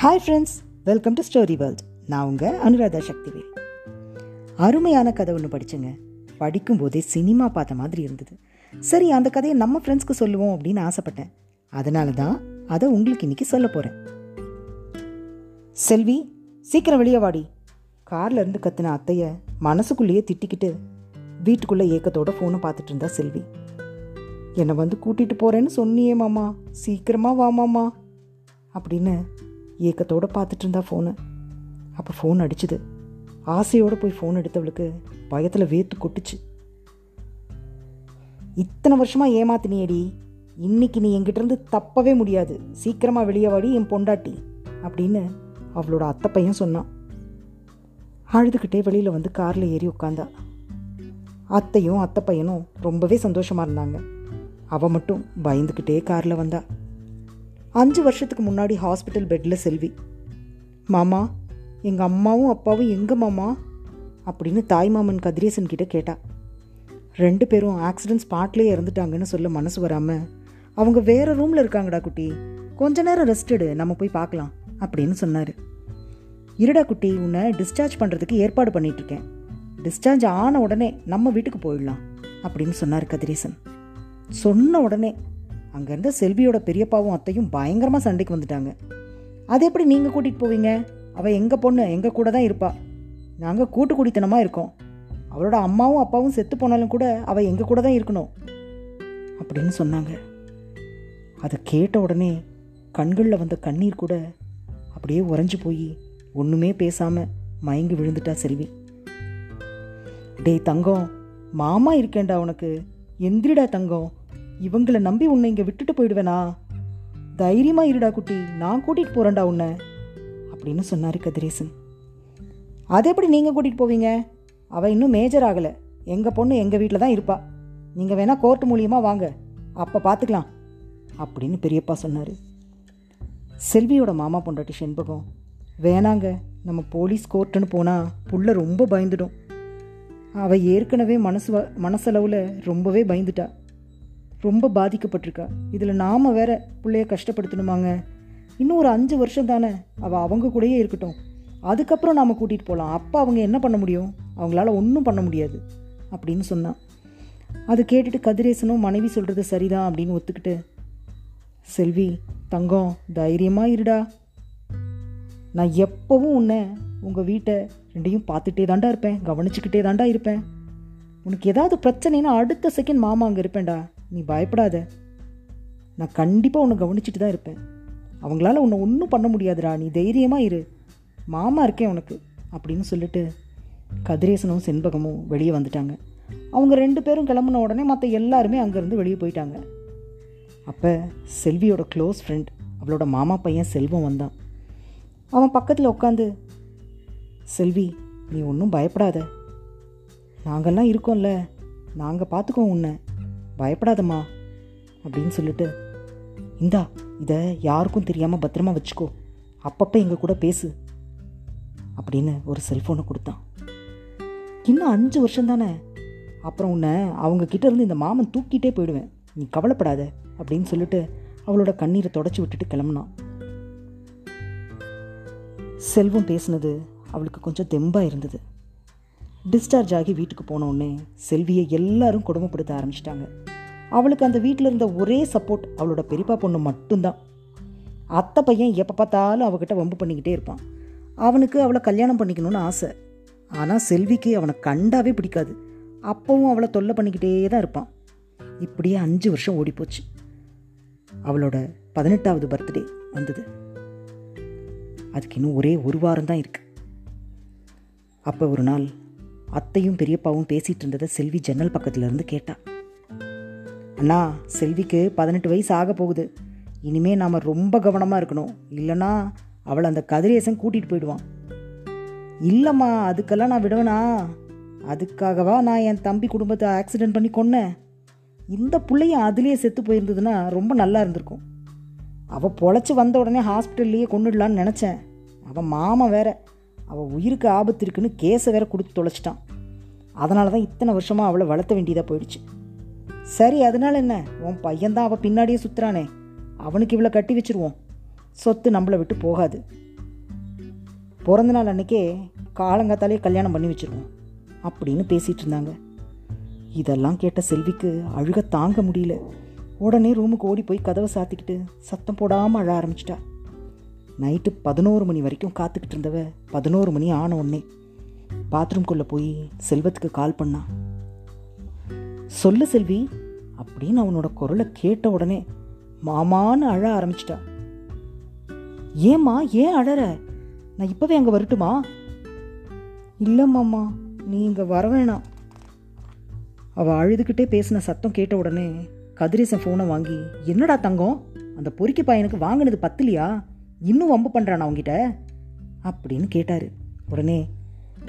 Hi friends welcome to story world நான் உங்கள் அனுராதா சக்திவேல். அருமையான கதை ஒன்று படித்தேங்க படிக்கும்போதே சினிமா பார்த்த மாதிரி இருந்தது. சரி அந்த கதையை நம்ம ஃப்ரெண்ட்ஸ்க்கு சொல்லுவோம் அப்படின்னு ஆசைப்பட்டேன். அதனால தான் அதை உங்களுக்கு இன்னைக்கு சொல்ல போகிறேன் செல்வி சீக்கிரம் வெளியே வாடி. கார்ல இருந்து கத்தின அத்தைய மனசுக்குள்ளேயே திட்டிக்கிட்டு வீட்டுக்குள்ளே ஏக்கத்தோட ஃபோனை பார்த்துட்டு இருந்தா செல்வி. என்னை வந்து கூட்டிகிட்டு போகிறேன்னு சொன்னியே மாமா. சீக்கிரமாக வா மாமா. அப்படின்னு ஏக்கத்தோட பார்த்துட்டு இருந்தா ஃபோனு அப்போ ஃபோன் அடிச்சுது. ஆசையோடு போய் ஃபோன் எடுத்தவளுக்கு பயத்தில் வேத்து கொட்டுச்சு. இத்தனை வருஷமாக ஏமாத்தினியடி. இன்னைக்கு நீ என்கிட்டருந்து தப்பவே முடியாது. சீக்கிரமாக வெளியே வாடி என் பொண்டாட்டி அப்படின்னு அவளோட அத்தை பையன் சொன்னான். அழுதுகிட்டே வெளியில் வந்து காரில் ஏறி உட்காந்தா அத்தையும் அத்தை பையனும் ரொம்பவே சந்தோஷமாக இருந்தாங்க. அவள் மட்டும் பயந்துக்கிட்டே காரில் வந்தா. அஞ்சு வருஷத்துக்கு முன்னாடி ஹாஸ்பிட்டல் பெட்டில் செல்வி. மாமா எங்கள் அம்மாவும் அப்பாவும் எங்கே மாமா? அப்படின்னு தாய் மாமன் கதிரேசன் கிட்டே கேட்டா. ரெண்டு பேரும் ஆக்சிடென்ட் ஸ்பாட்லேயே இறந்துட்டாங்கன்னு சொல்ல மனசு வராமல் அவங்க வேறு ரூமில் இருக்காங்கடா குட்டி. கொஞ்ச நேரம் ரெஸ்ட் எடு நம்ம போய் பார்க்கலாம் அப்படின்னு சொன்னார். இருடா குட்டி உன்னை டிஸ்சார்ஜ் பண்ணுறதுக்கு ஏற்பாடு பண்ணிகிட்ருக்கேன் இருக்கேன். டிஸ்சார்ஜ் ஆன உடனே நம்ம வீட்டுக்கு போயிடலாம் அப்படின்னு சொன்னார் கதிரேசன். சொன்ன உடனே அங்கேருந்து செல்வியோட பெரியப்பாவும் அத்தையும் பயங்கரமாக சண்டைக்கு வந்துட்டாங்க. அது எப்படி நீங்கள் கூட்டிகிட்டு போவீங்க? அவள் எங்கள் பொண்ணு எங்கள் கூட தான் இருப்பா. நாங்கள் கூட்டு குடித்தனமாக இருக்கோம். அவளோட அம்மாவும் அப்பாவும் செத்து போனாலும் கூட அவள் எங்கள் கூட தான் இருக்கணும். அப்படின்னு சொன்னாங்க. அதை கேட்ட உடனே கண்களில் வந்த கண்ணீர் கூட அப்படியே உறைஞ்சு போய் ஒன்றுமே பேசாமல் மயங்கி விழுந்துட்டா செல்வி. டேய் தங்கம் மாமா இருக்கேன்டா உனக்கு. எந்திரிடா தங்கம். இவங்களை நம்பி உன்னை இங்கே விட்டுட்டு போயிடுவேனா? தைரியமா இருடா குட்டி நான் கூட்டிகிட்டு போகிறேன்டா உன்னை அப்படின்னு சொன்னார் கதிரேசன். அது எப்படி நீங்கள் கூட்டிகிட்டு போவீங்க? அவள் இன்னும் மேஜர் ஆகலை. எங்கள் பொண்ணு எங்கள் வீட்டில் தான் இருப்பா. நீங்கள் வேணால் கோர்ட் மூலியமாக வாங்க. அப்போ பார்த்துக்கலாம் அப்படின்னு பெரியப்பா சொன்னார். செல்வியோட மாமா பொண்டாட்டி செண்பகம். வேணாங்க நம்ம போலீஸ் கோர்ட்டுன்னு போனால் புள்ள ரொம்ப பயந்துடும். அவள் ஏற்கனவே மனசு வ- மனசளவில் ரொம்பவே பயந்துட்டா. ரொம்ப பாதிக்கப்பட்டிருக்கா. இதில் நாம் வேற பிள்ளைய கஷ்டப்படுத்தணுமாங்க. இன்னும் ஒரு அஞ்சு வருஷம் தானே அவள் அவங்க கூடயே இருக்கட்டும். அதுக்கப்புறம் நாம் கூட்டிகிட்டு போகலாம் அப்போ அவங்க என்ன பண்ண முடியும்? அவங்களால ஒன்றும் பண்ண முடியாது அப்படின்னு சொன்னான். அது கேட்டுட்டு கதிரேசனும் மனைவி சொல்கிறது சரிதான் அப்படின்னு ஒத்துக்கிட்டு செல்வி தங்கம் தைரியமாக இருடா. நான் எப்போவும் உன்னை உங்கள் வீட்டை ரெண்டையும் பார்த்துட்டே தாண்டா இருப்பேன். கவனிச்சுக்கிட்டே தாண்டா இருப்பேன். உனக்கு ஏதாவது பிரச்சனைனா அடுத்த செகண்ட் மாமா அங்கே இருப்பேன்டா. நீ பயப்படாத. நான் கண்டிப்பாக உன்னை கவனிச்சுட்டு தான் இருப்பேன். அவங்களால உன்னை ஒன்றும் பண்ண முடியாதுடா. நீ தைரியமாக இரு. மாமா இருக்கேன் உனக்கு அப்படின்னு சொல்லிட்டு கதிரேசனும் செண்பகமும் வெளியே வந்துட்டாங்க. அவங்க ரெண்டு பேரும் கிளம்புன உடனே மற்ற எல்லாருமே அங்கேருந்து வெளியே போயிட்டாங்க. அப்போ செல்வியோட க்ளோஸ் ஃப்ரெண்ட் அவளோட மாமா பையன் செல்வம் வந்தான். அவன் பக்கத்தில் உட்காந்து செல்வி நீ ஒன்றும் பயப்படாத. நாங்கெல்லாம் இருக்கோம்ல. நாங்கள் பார்த்துக்கோம் உன்னை. பயப்படாதம்மா அப்படின்னு சொல்லிட்டு இந்தா இதை யாருக்கும் தெரியாமல் பத்திரமா வச்சுக்கோ. அப்பப்போ எங்கள் கூட பேசு அப்படின்னு ஒரு செல்ஃபோனை கொடுத்தான். இன்னும் அஞ்சு வருஷம் தானே. அப்புறம் உன்னை அவங்க இருந்து இந்த மாமன் தூக்கிட்டே போயிடுவேன். நீ கவலைப்படாத அப்படின்னு சொல்லிட்டு அவளோட கண்ணீரை தொடச்சி விட்டுட்டு கிளம்புனான். செல்வம் பேசினது அவளுக்கு கொஞ்சம் தெம்பாக இருந்தது. டிஸ்சார்ஜ் ஆகி வீட்டுக்கு போனோடனே செல்வியை எல்லாரும் கொடுமைப்படுத்த ஆரம்பிச்சிட்டாங்க. அவளுக்கு அந்த வீட்டில் இருந்த ஒரே சப்போர்ட் அவளோட பெரியப்பா பொண்ணு மட்டும்தான். அத்தை பையன் எப்போ பார்த்தாலும் அவகிட்ட வம்பு பண்ணிக்கிட்டே இருப்பான். அவனுக்கு அவளை கல்யாணம் பண்ணிக்கணும்னு ஆசை. ஆனால் செல்விக்கு அவனை கண்டாவே பிடிக்காது. அப்பவும் அவளை தொல்லை பண்ணிக்கிட்டே தான் இருப்பான். இப்படியே அஞ்சு வருஷம் ஓடிப்போச்சு. அவளோட பதினெட்டாவது பர்த்டே வந்தது. அதுக்கு இன்னும் ஒரே ஒரு வாரம் தான் இருக்குது அப்போ ஒரு நாள் அத்தையும் பெரியப்பாவும் பேசிட்டு இருந்ததை செல்வி ஜன்னல் பக்கத்துல இருந்து கேட்டா. அண்ணா செல்விக்கு பதினெட்டு வயசு ஆக போகுது. இனிமே நாம ரொம்ப கவனமா இருக்கணும். இல்லைன்னா அவளை அந்த கதிரேசன் கூட்டிட்டு போயிடுவான். இல்லைம்மா அதுக்கெல்லாம் நான் விடுவேனா? அதுக்காகவா நான் என் தம்பி குடும்பத்தை ஆக்சிடென்ட் பண்ணி கொன்னேன்? இந்த பிள்ளைய அதுலேயே செத்து போயிருந்ததுன்னா ரொம்ப நல்லா இருந்திருக்கும். அவள் பொழைச்சி வந்த உடனே ஹாஸ்பிட்டல்லையே கொண்டுடலான்னு நினச்சேன். அவன் மாமன் வேற. அவள் உயிருக்கு ஆபத்து இருக்குன்னு கேஸை வேற கொடுத்து தொலைச்சிட்டான். அதனால தான் இத்தனை வருஷமாக அவளை வளர்த்த வேண்டியதாக போயிடுச்சு. சரி அதனால என்ன? உன் பையன்தான் அவள் பின்னாடியே சுற்றுறானே அவனுக்கு இவ்வளோ கட்டி வச்சிருவோம். சொத்து நம்மளை விட்டு போகாது. பிறந்த நாள் அன்னைக்கே காலங்காத்தாலே கல்யாணம் பண்ணி வச்சுருவோம் அப்படின்னு பேசிகிட்டு இருந்தாங்க. இதெல்லாம் கேட்ட செல்விக்கு அழுக தாங்க முடியல. உடனே ரூமுக்கு ஓடி போய் கதவை சாத்திக்கிட்டு சத்தம் போடாமல் அழ ஆரம்பிச்சிட்டா. நைட்டு பதினோரு மணி வரைக்கும் காத்துக்கிட்டு இருந்தவ பதினோரு மணி ஆன உடனே பாத்ரூம்குள்ளே போய் செல்வத்துக்கு கால் பண்ணா. சொல்லு செல்வி அப்படின்னு அவனோட குரலை கேட்ட உடனே மாமான்னு அழ ஆரம்பிச்சிட்டா. ஏம்மா ஏன் அழற? நான் இப்போவே அங்கே வரட்டுமா? இல்லை மாமா நீ இங்கே வர வேணாம். அவள் அழுதுகிட்டே பேசின சத்தம் கேட்ட உடனே கதிரேசன் ஃபோனை வாங்கி என்னடா தங்கம்? அந்த பொறுக்கி பையனுக்கு வாங்கினது பத்துலையா? இன்னும் வம்பு பண்ணுறானா அவங்கிட்ட அப்படின்னு கேட்டார். உடனே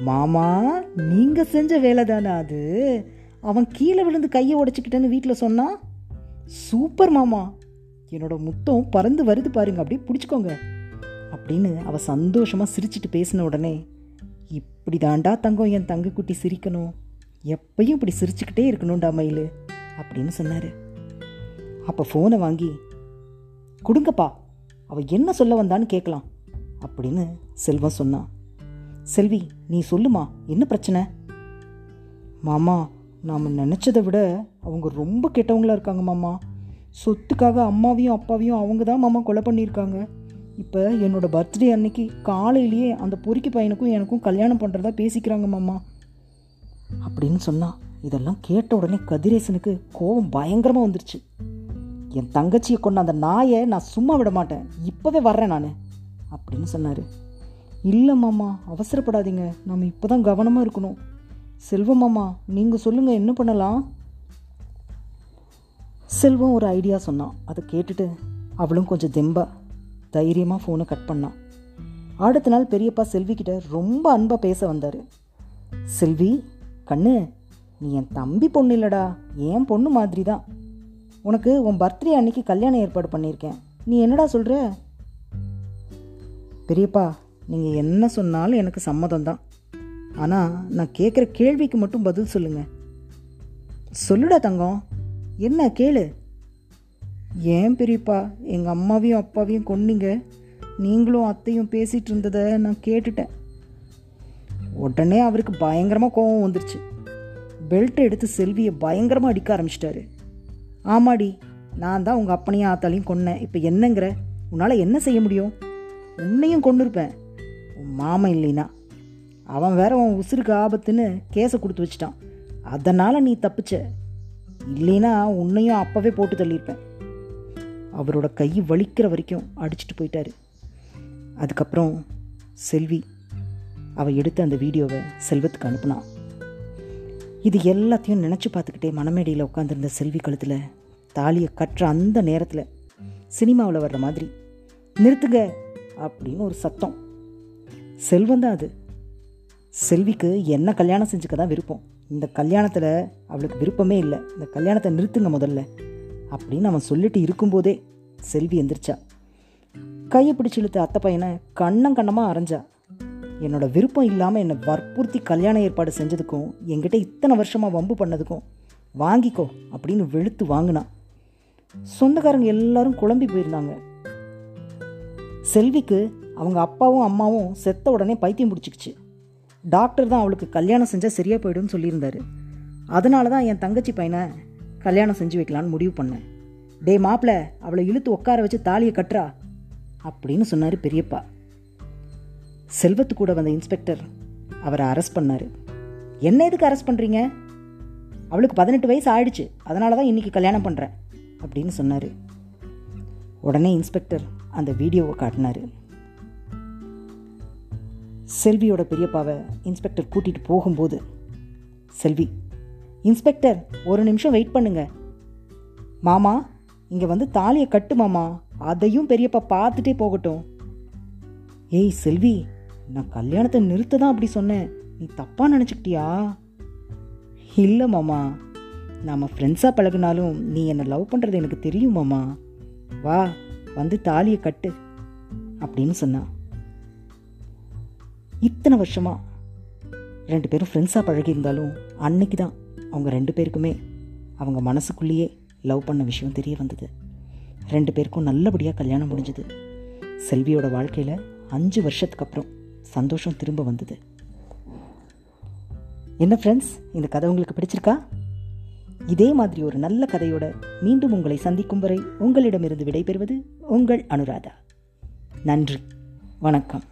மாமா நீங்கள் செஞ்ச வேலை தானே அது? அவன் கீழே விழுந்து கையை உடச்சிக்கிட்டேன்னு வீட்டில் சொன்னான் சூப்பர் மாமா. என்னோட முத்தம் பறந்து வருது பாருங்க அப்படியே பிடிச்சிக்கோங்க. அப்படின்னு அவள் சந்தோஷமாக சிரிச்சிட்டு பேசின உடனே இப்படி தாண்டா தங்கம் என் தங்க குட்டி சிரிக்கணும்? எப்பயும் இப்படி சிரிச்சுக்கிட்டே இருக்கணும்டா மயில். அப்படின்னு சொன்னார். அப்போ ஃபோனை வாங்கி கொடுங்கப்பா அவள் என்ன சொல்ல வந்தான்னு கேட்கலாம் அப்படின்னு செல்வம் சொன்னான் செல்வி நீ சொல்லுமா என்ன பிரச்சனை? மாமா நாம் நினச்சதை விட அவங்க ரொம்ப கெட்டவங்களாக இருக்காங்க மாமா. சொத்துக்காக அம்மாவையும் அப்பாவையும் அவங்க தான் மாமா கொலை பண்ணியிருக்காங்க. இப்போ என்னோடய பர்த்டே அன்னைக்கு காலையிலேயே அந்த பொறுக்கி பையனுக்கும் எனக்கும் கல்யாணம் பண்ணுறதா பேசிக்கிறாங்க மாமா. அப்படின்னு சொன்னான் இதெல்லாம் கேட்ட உடனே கதிரேசனுக்கு கோபம் பயங்கரமாக வந்துருச்சு. என் தங்கச்சியை கொண்ட அந்த நாயை நான் சும்மா விட மாட்டேன். இப்போவே வர்றேன் நான் அப்படின்னு சொன்னார். இல்லை மாமா அவசரப்படாதீங்க. நம்ம இப்போ தான் கவனமாக இருக்கணும். செல்வம் மாமா நீங்கள் சொல்லுங்கள் என்ன பண்ணலாம்? செல்வம் ஒரு ஐடியா சொன்னான். அதை கேட்டுட்டு அவளும் கொஞ்சம் தெம்பா தைரியமாக ஃபோனை கட் பண்ணான். அடுத்த நாள் பெரியப்பா செல்வி கிட்ட ரொம்ப அன்பாக பேச வந்தார். செல்வி கண்ணு நீ என் தம்பி பொண்ணு இல்லடா. என் பொண்ணு மாதிரி தான் உனக்கு உன் பர்த்டே அன்னைக்கு கல்யாணம் ஏற்பாடு பண்ணியிருக்கேன். நீ என்னடா சொல்கிற பெரியப்பா நீங்கள் என்ன சொன்னாலும் எனக்கு சம்மதம் தான் ஆனால் நான் கேட்குற கேள்விக்கு மட்டும் பதில் சொல்லுங்கள் சொல்லுடா தங்கம். என்ன கேளு. ஏன் பெரியப்பா எங்கள் அம்மாவையும் அப்பாவையும் கொன்னீங்க? நீங்களும் அத்தையும் பேசிகிட்டு இருந்ததை நான் கேட்டுட்டேன். உடனே அவருக்கு பயங்கரமாக கோபம் வந்துருச்சு. பெல்ட்டை எடுத்து செல்வியை பயங்கரமாக அடிக்க ஆரம்பிச்சிட்டாரு. ஆமாடி நான் தான் உங்கள் அப்பனையும் ஆத்தாலையும் கொன்னேன். இப்போ என்னங்கிற? உன்னால் என்ன செய்ய முடியும்? உன்னையும் கொண்டிருப்பேன் உன் மாமன் இல்லைனா அவன் வேற உன் உசுருக்கு ஆபத்துன்னு கேஸை கொடுத்து வச்சிட்டான். அதனால் நீ தப்பிச்ச. இல்லைனா உன்னையும் அப்போவே போட்டு தள்ளியிருப்பேன். அவரோட கை வலிக்கிற வரைக்கும் அடிச்சிட்டு போயிட்டாரு. அதுக்கப்புறம் செல்வி அவள் எடுத்த அந்த வீடியோவை செல்வத்துக்கு அனுப்புனான் இது எல்லாத்தையும் நினச்சி பார்த்துக்கிட்டே மணமேடையில் உட்காந்துருந்த செல்வி கழுத்தில் தாலியை கட்டுற அந்த நேரத்தில் சினிமாவில் வர்ற மாதிரி நிறுத்துங்க அப்படின்னு ஒரு சத்தம். செல்வம் தான் அது. செல்விக்கு என்ன கல்யாணம் செஞ்சுக்க தான் விருப்பம். இந்த கல்யாணத்தில் அவளுக்கு விருப்பமே இல்லை. இந்த கல்யாணத்தை நிறுத்துங்க முதல்ல அப்படின்னு அவன் சொல்லிட்டு இருக்கும்போதே செல்வி எந்திரிச்சா. கையை பிடிச்சி இழுத்த அத்தை பையனை கண்ணம் கண்ணமாக அரைஞ்சா. என்னோட விருப்பம் இல்லாமல் என்னை வற்புறுத்தி கல்யாண ஏற்பாடு செஞ்சதுக்கும் என்கிட்ட இத்தனை வருஷமாக வம்பு பண்ணதுக்கும் வாங்கிக்கோ அப்படின்னு வெளுத்து வாங்கினான் சொந்தக்காரங்க எல்லாரும் குழம்பி போயிருந்தாங்க. செல்விக்கு அவங்க அப்பாவும் அம்மாவும் செத்த உடனே பைத்தியம் பிடிச்சிக்கிச்சு. டாக்டர் தான் அவளுக்கு கல்யாணம் செஞ்சால் சரியாக போயிடும்னு சொல்லியிருந்தாரு. அதனால தான் என் தங்கச்சி பையனை கல்யாணம் செஞ்சு வைக்கலான்னு முடிவு பண்ணேன். டே மாப்பிள்ள அவளை இழுத்து உட்கார வச்சு தாலியை கட்டுறா அப்படின்னு சொன்னார் பெரியப்பா. செல்வத்து கூட வந்த இன்ஸ்பெக்டர் அவரை அரெஸ்ட் பண்ணார். என்ன எதுக்கு அரெஸ்ட் பண்ணுறீங்க அவளுக்கு பதினெட்டு வயசு ஆயிடுச்சு. அதனால தான் இன்றைக்கி கல்யாணம் பண்ணுறேன் அப்படின்னு சொன்னார். உடனே இன்ஸ்பெக்டர் அந்த வீடியோவை காட்டினார். செல்வியோட பெரியப்பாவை இன்ஸ்பெக்டர் கூட்டிகிட்டு போகும்போது செல்வி இன்ஸ்பெக்டர் ஒரு நிமிஷம் வெயிட் பண்ணுங்க. மாமா இங்கே வந்து தாலியை கட்டு மாமா. அதையும் பெரியப்பா பார்த்துட்டே போகட்டும். ஏய் செல்வி நான் கல்யாணத்தை நிறுத்த தான் அப்படி சொன்னேன். நீ தப்பாக நினச்சிக்கிட்டியா? இல்லை மாமா. நாம் ஃப்ரெண்ட்ஸாக பழகினாலும் நீ என்னை லவ் பண்ணுறது எனக்கு தெரியும் மாமா. வா வந்து தாலியை கட்டு அப்படின்னு சொன்னான். இத்தனை வருஷமா ரெண்டு பேரும் ஃப்ரெண்ட்ஸாக பழகியிருந்தாலும் அன்னைக்கு தான் அவங்க ரெண்டு பேருக்குமே அவங்க மனசுக்குள்ளேயே லவ் பண்ண விஷயம் தெரிய வந்தது. ரெண்டு பேருக்கும் நல்லபடியாக கல்யாணம் முடிஞ்சது. செல்வியோட வாழ்க்கையில் அஞ்சு வருஷத்துக்கு அப்புறம் சந்தோஷம் திரும்ப வந்தது. என்ன ஃப்ரெண்ட்ஸ் இந்த கதை உங்களுக்கு பிடிச்சிருக்கா? இதே மாதிரி ஒரு நல்ல கதையோட மீண்டும் உங்களை சந்திக்கும் வரை உங்களிடமிருந்து விடைபெறுவது உங்கள் அனுராதா. நன்றி. வணக்கம்.